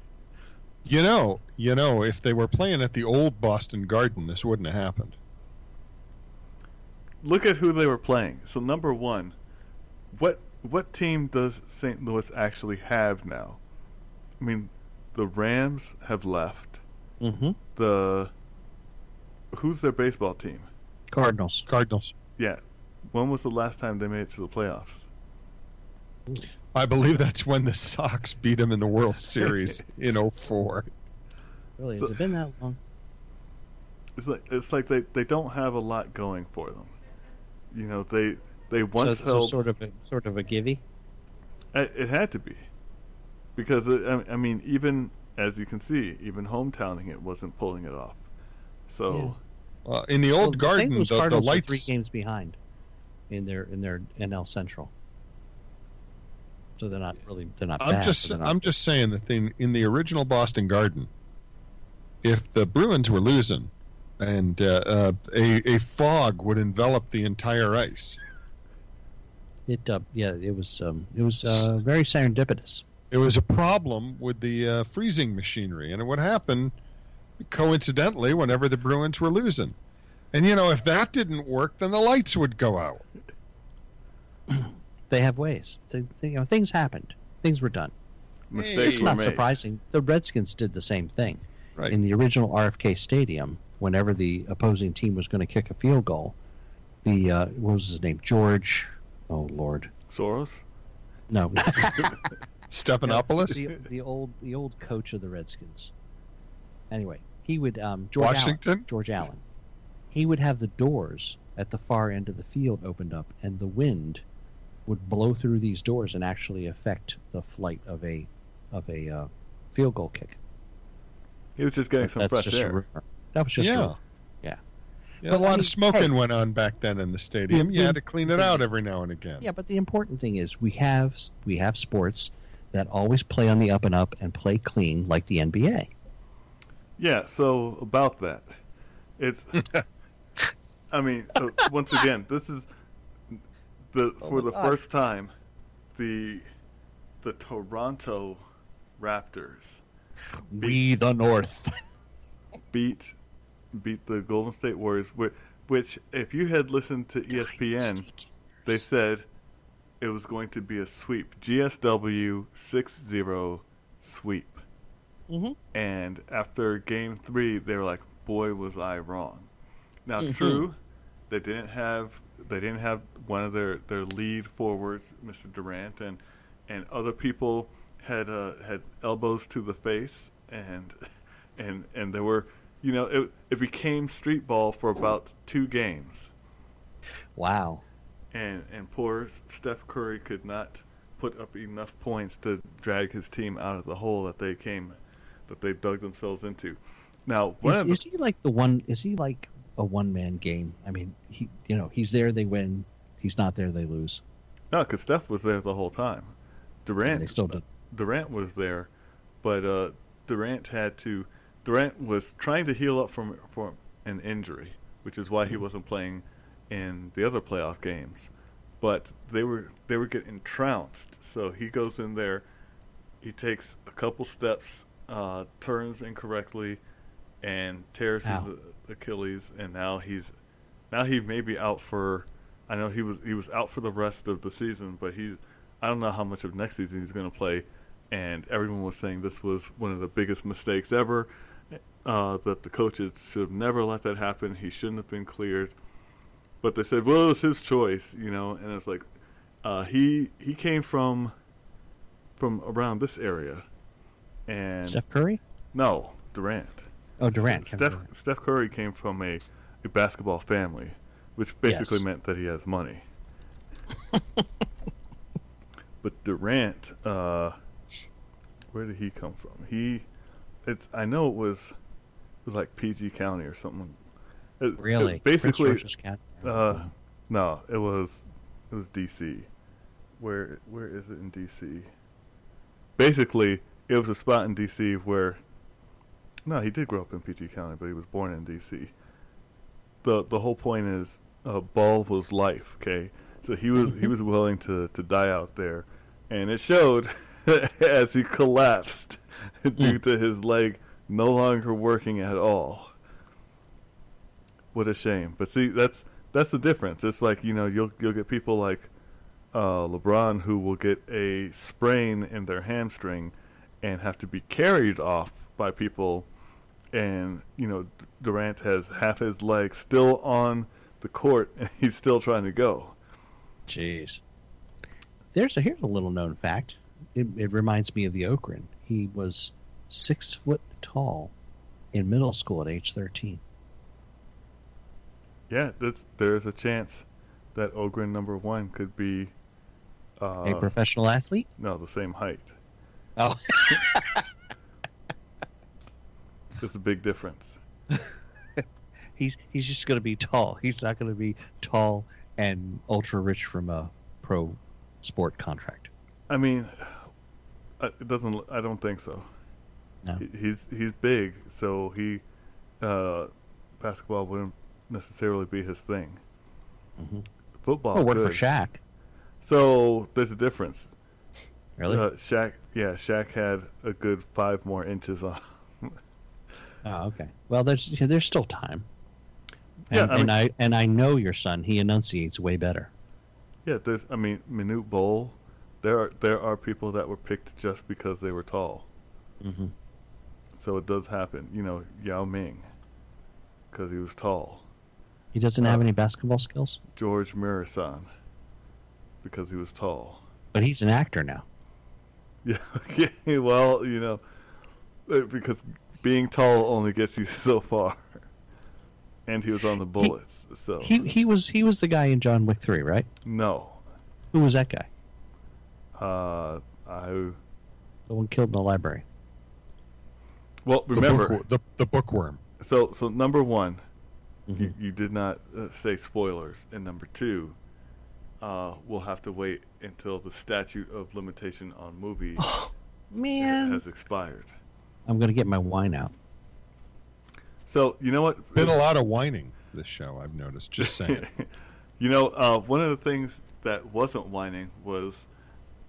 you know, you know, if they were playing at the old Boston Garden, this wouldn't have happened. Look at who they were playing. So number one, what what team does St. Louis actually have now? I mean, the Rams have left. mm-hmm. The who's their baseball team? Cardinals. Cardinals. Yeah. When was the last time they made it to the playoffs? I believe that's when the Sox beat them in the World Series in 04. Really, has it been that long? It's like it's like they, they don't have a lot going for them. You know, they they So, once so held sort of a sort of a givey. It, it had to be, because it, I, I mean, even as you can see, even hometowning it wasn't pulling it off. So Uh, in the old Well, garden, St. Louis the, the Cardinals are lights. three games behind in their in their NL Central. So they're not really they're not I'm bad. just not I'm just saying that in, in the original Boston Garden, if the Bruins were losing, and uh, uh, a a fog would envelop the entire ice, it uh, yeah it was um, it was uh, very serendipitous. it was a problem with the uh, freezing machinery, and it would happen coincidentally whenever the Bruins were losing. And you know, if that didn't work, then the lights would go out. They have ways. They, they- you know, things happened. Things were done. mistakes It's were not made. surprising. The Redskins did the same thing. Right. In the original RFK Stadium, whenever the opposing team was going to kick a field goal, the uh, what was his name? George. Oh Lord, Soros. no. Stephanopoulos. the, the old the old coach of the Redskins. Anyway, he would um, George Washington? Allen, George Allen. He would have the doors at the far end of the field opened up, and the wind would blow through these doors and actually affect the flight of a of a uh, field goal kick. He was just getting some That's fresh just air. That was just Yeah. rumor. Yeah. Yeah, But a lot I mean, of smoking hey. went on back then in the stadium. Yeah, You had to clean it out every now and again. Yeah, but the important thing is we have we have sports that always play on the up and up and play clean like the NBA. Yeah. So about that, it's. I mean, uh, once again, this is the Oh for the God. first time, the the Toronto Raptors We the North. beat beat the Golden State Warriors, which, which if you had listened to ESPN, they said it was going to be a sweep. GSW 6-0 sweep. hmm And after game 3, they were like, "Boy, was I wrong." Now, Mhm. true, they didn't have they didn't have one of their, their lead forwards, Mr. Durant, and and other people had uh, had elbows to the face, and and and there were you know, it it became street ball for about two games, Wow. and and poor Steph Curry could not put up enough points to drag his team out of the hole that they came, that they dug themselves into. Now, Is, the- is he like the one? Is he like a one man game? I mean, he you know he's there, they win. He's not there, they lose. no, because Steph was there the whole time. Durant, They still did. Durant was there, but uh, Durant had to. Durant was trying to heal up from from an injury, which is why he wasn't playing in the other playoff games. But they were they were getting trounced, so he goes in there. He takes a couple steps, uh, turns incorrectly, and tears his Achilles, and now he's now he may be out for. I know he was he was out for the rest of the season, but he's I don't know how much of next season he's going to play. And everyone was saying this was one of the biggest mistakes ever. Uh, that the coaches should have never let that happen. He shouldn't have been cleared. But they said, well, it was his choice, you know. And it's like, uh, he he came from from around this area, and Steph Curry? no Durant. Oh, Durant. Steph Durant. Steph Curry came from a, a basketball family, which basically Yes. meant that he has money. but Durant, uh, where did he come from? He, it's I know it was, it was like PG County or something. It- it Really? basically, Prince George's County? uh, no, it was it was DC. Where where is it in DC? Basically, it was a spot in DC where no, he did grow up in PG County, but he was born in DC. the The whole point is, uh, ball was life. Okay, so he was he was willing to to die out there, and it showed as he collapsed due to his leg no longer working at all. What a shame. But see, that's that's the difference. It's like you know you'll you'll get people like uh, LeBron who will get a sprain in their hamstring and have to be carried off by people, and you know Durant has half his leg still on the court and he's still trying to go. Jeez. There's a here's a little known fact. It, it reminds me of the Okran. He was six foot tall in middle school at age thirteen. Yeah, that's, there's a chance that Ogren number one could be uh, a professional athlete. no the same height. Oh, There's a big difference. he's he's just going to be tall. He's not going to be tall and ultra rich from a pro sport contract. I mean, it doesn't. I don't think so. No. He's he's big, so he uh, basketball wouldn't necessarily be his thing. Mhm. Football. Oh, worked for. Shaq. So there's a difference. Really? Uh, Shaq, yeah, Shaq had a good five more inches on. Oh, okay. Well, there's there's still time. Yeah, And, I and I and I know your son. He enunciates way better. yeah, there's. I mean, Manute Bol. There are there are people that were picked just because they were tall. Mm-hmm. So it does happen. You know, Yao Ming, because he was tall. He doesn't have Uh, any basketball skills, George Muresan, because he was tall. but he's an actor now. Yeah, yeah. Well, you know, uh, because being tall only gets you so far, and he was on the Bullets. so He he was he was the guy in John Wick three, right? no, Who was that guy? uh, I The one killed in the library. well The remember. the, the bookworm. So so number one, you, Mhm. you did not uh, say spoilers, and number two, uh, we'll have to wait until the statute of limitation on movies Oh man, has expired. I'm gonna get my wine out. So you know what? Been a lot of whining this show. I've noticed. Just saying. you know, uh, one of the things that wasn't whining was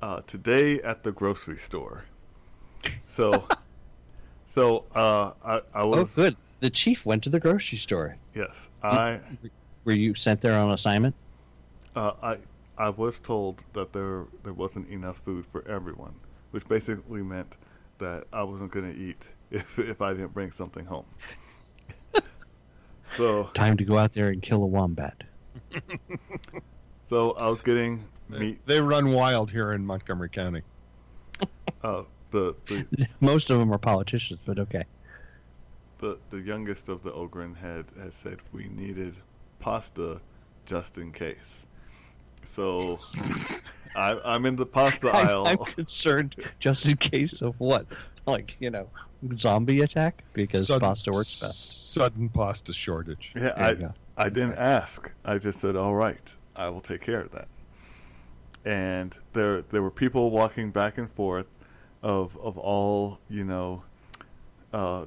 uh, today at the grocery store. So, so uh, I, I was Oh, good. The chief went to the grocery store. yes, I Were you sent there on assignment? uh, I I was told that there there wasn't enough food for everyone, which basically meant that I wasn't going to eat if if I didn't bring something home. so Time to go out there and kill a wombat. so I was getting They, meat. they run wild here in Montgomery County. Uh, the the Most of them are politicians, but okay. the the youngest of the Ogren had had said we needed pasta just in case. So I, I'm in the pasta I'm, aisle. I'm concerned just in case of what, like you know, zombie attack because Sudden- pasta works best. Sudden pasta shortage. yeah, There I. I didn't ask. I just said, "All right, I will take care of that." And there there were people walking back and forth of of all you know uh,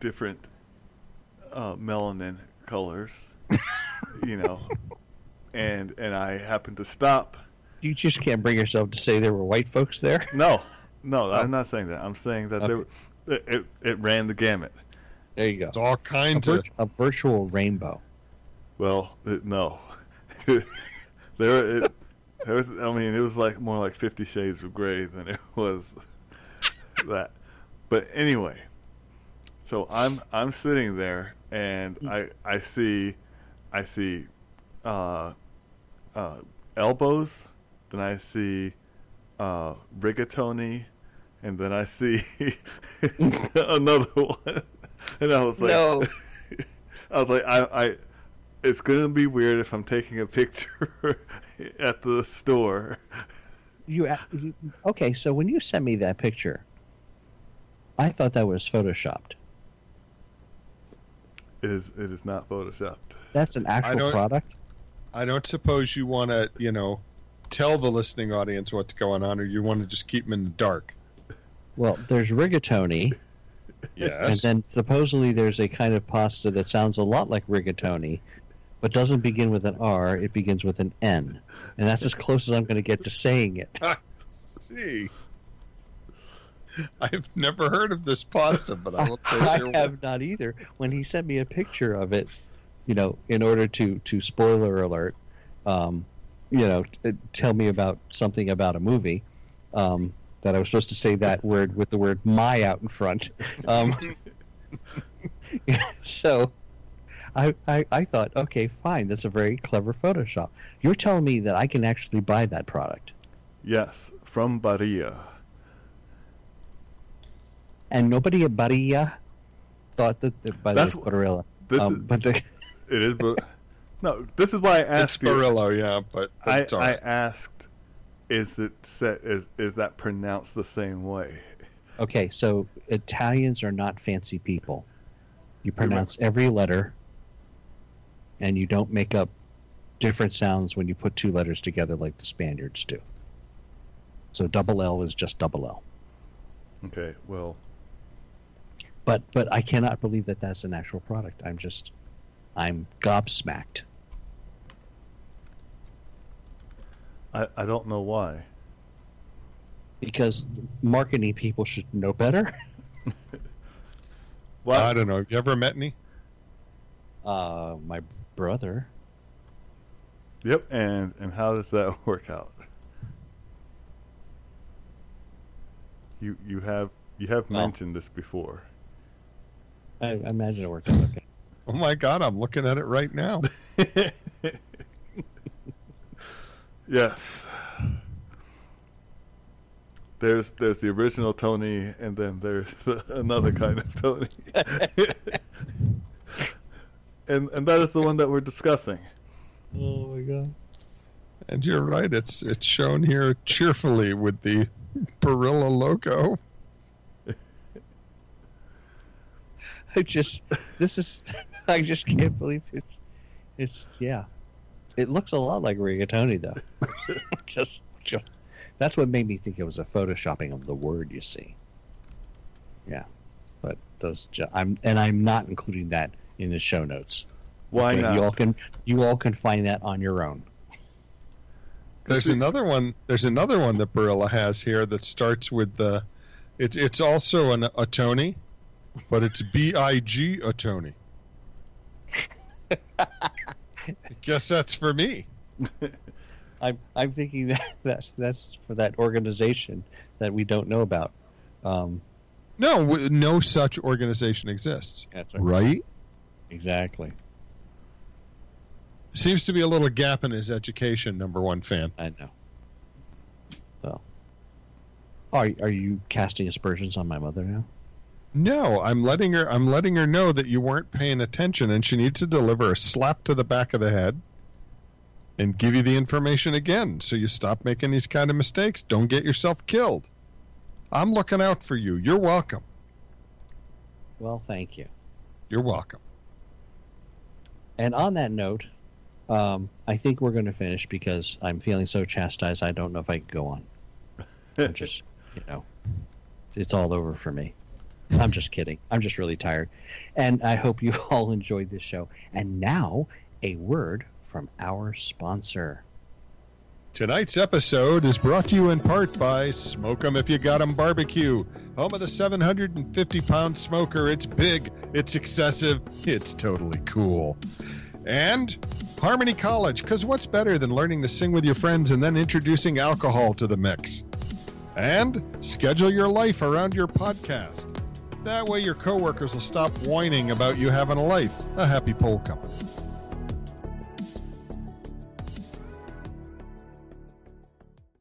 different uh, melanin colors, you know, and and I happened to stop. You just can't bring yourself to say there were white folks there. No, no, I'm not saying that. I'm saying that there it, it it ran the gamut. There you go. It's all A, kinds of. a virtual rainbow. Well, it, no. there, it, there was. I mean, it was like more like Fifty Shades of Grey than it was that. But anyway, so I'm I'm sitting there and I I see I see uh, uh, elbows, then I see uh, rigatoni, and then I see another one, and I was like, No. I was like, I, I, it's gonna be weird if I'm taking a picture at the store. You, you okay? So when you sent me that picture, I thought that was photoshopped. It is, it is not photoshopped. That's an actual don't- product. I don't suppose you want to, you know, tell the listening audience what's going on, or you want to just keep them in the dark. Well, there's rigatoni, yes. and then supposedly there's a kind of pasta that sounds a lot like rigatoni, but doesn't begin with an R. It begins with an N, and that's as close as I'm going to get to saying it. I See. I've never heard of this pasta, but I will take I your have not either. When he sent me a picture of it, you know, in order to to spoiler alert, um, you know, t- tell me about something about a movie, um, that I was supposed to say that word with the word "my" out in front. Um, so, I, I I thought, okay, fine, that's a very clever Photoshop. You're telling me that I can actually buy that product, Yes, from Bahia. and nobody at Bahia thought that. By the way, Barilla, um, but the, it is, but no. This is why I It's asked you. Barillo, yeah, but, but I, it's I asked, is it set? Is is that pronounced the same way? Okay, so Italians are not fancy people. You pronounce every letter, and you don't make up different sounds when you put two letters together like the Spaniards do. So double L is just double L. Okay, well, But but I cannot believe that that's an actual product. I'm just I'm gobsmacked. I I don't know why. Because marketing people should know better. Why? I don't know. Have you ever met any? Uh, my brother. Yep, and and how does that work out? You you have you have Well. mentioned this before. I, I imagine it worked out okay. Oh my God, I'm looking at it right now. Yes. There's there's the original Tony, and then there's another kind of Tony, and and that is the one that we're discussing. Oh my god. And you're right. It's it's shown here cheerfully with the Barilla logo. I just this is I just can't believe it's it's yeah. It looks a lot like rigatoni though. just, just that's what made me think it was a photoshopping of the word you see. Yeah. But those I'm and I'm not including that in the show notes. Why Okay, not? You all can you all can find that on your own. There's another one. There's another one that Barilla has here that starts with the. It's it's also an a Tony, but it's B I G a Tony. Guess that's for me. I'm I'm thinking that, that that's for that organization that we don't know about. Um, No, w- no such organization exists. that's Right? Exactly. Seems to be a little gap in his education. Number one fan. I know. So, are are you casting aspersions on my mother now? No, I'm letting her. I'm letting her know that you weren't paying attention, and she needs to deliver a slap to the back of the head, and give you the information again, so you stop making these kind of mistakes. Don't get yourself killed. I'm looking out for you. You're welcome. Well, thank you. You're welcome. And on that note, um, I think we're going to finish because I'm feeling so chastised. I don't know if I can go on. I'm just, you know, it's all over for me. I'm just kidding. I'm just really tired. And I hope you all enjoyed this show. And now, a word from our sponsor. Tonight's episode is brought to you in part by Smoke 'em If You Got 'em Barbecue, home of the 750 pound smoker. It's big, it's excessive, it's totally cool. And Harmony College, because what's better than learning to sing with your friends and then introducing alcohol to the mix? And schedule your life around your podcast. That way your coworkers will stop whining about you having a life. A happy pole company.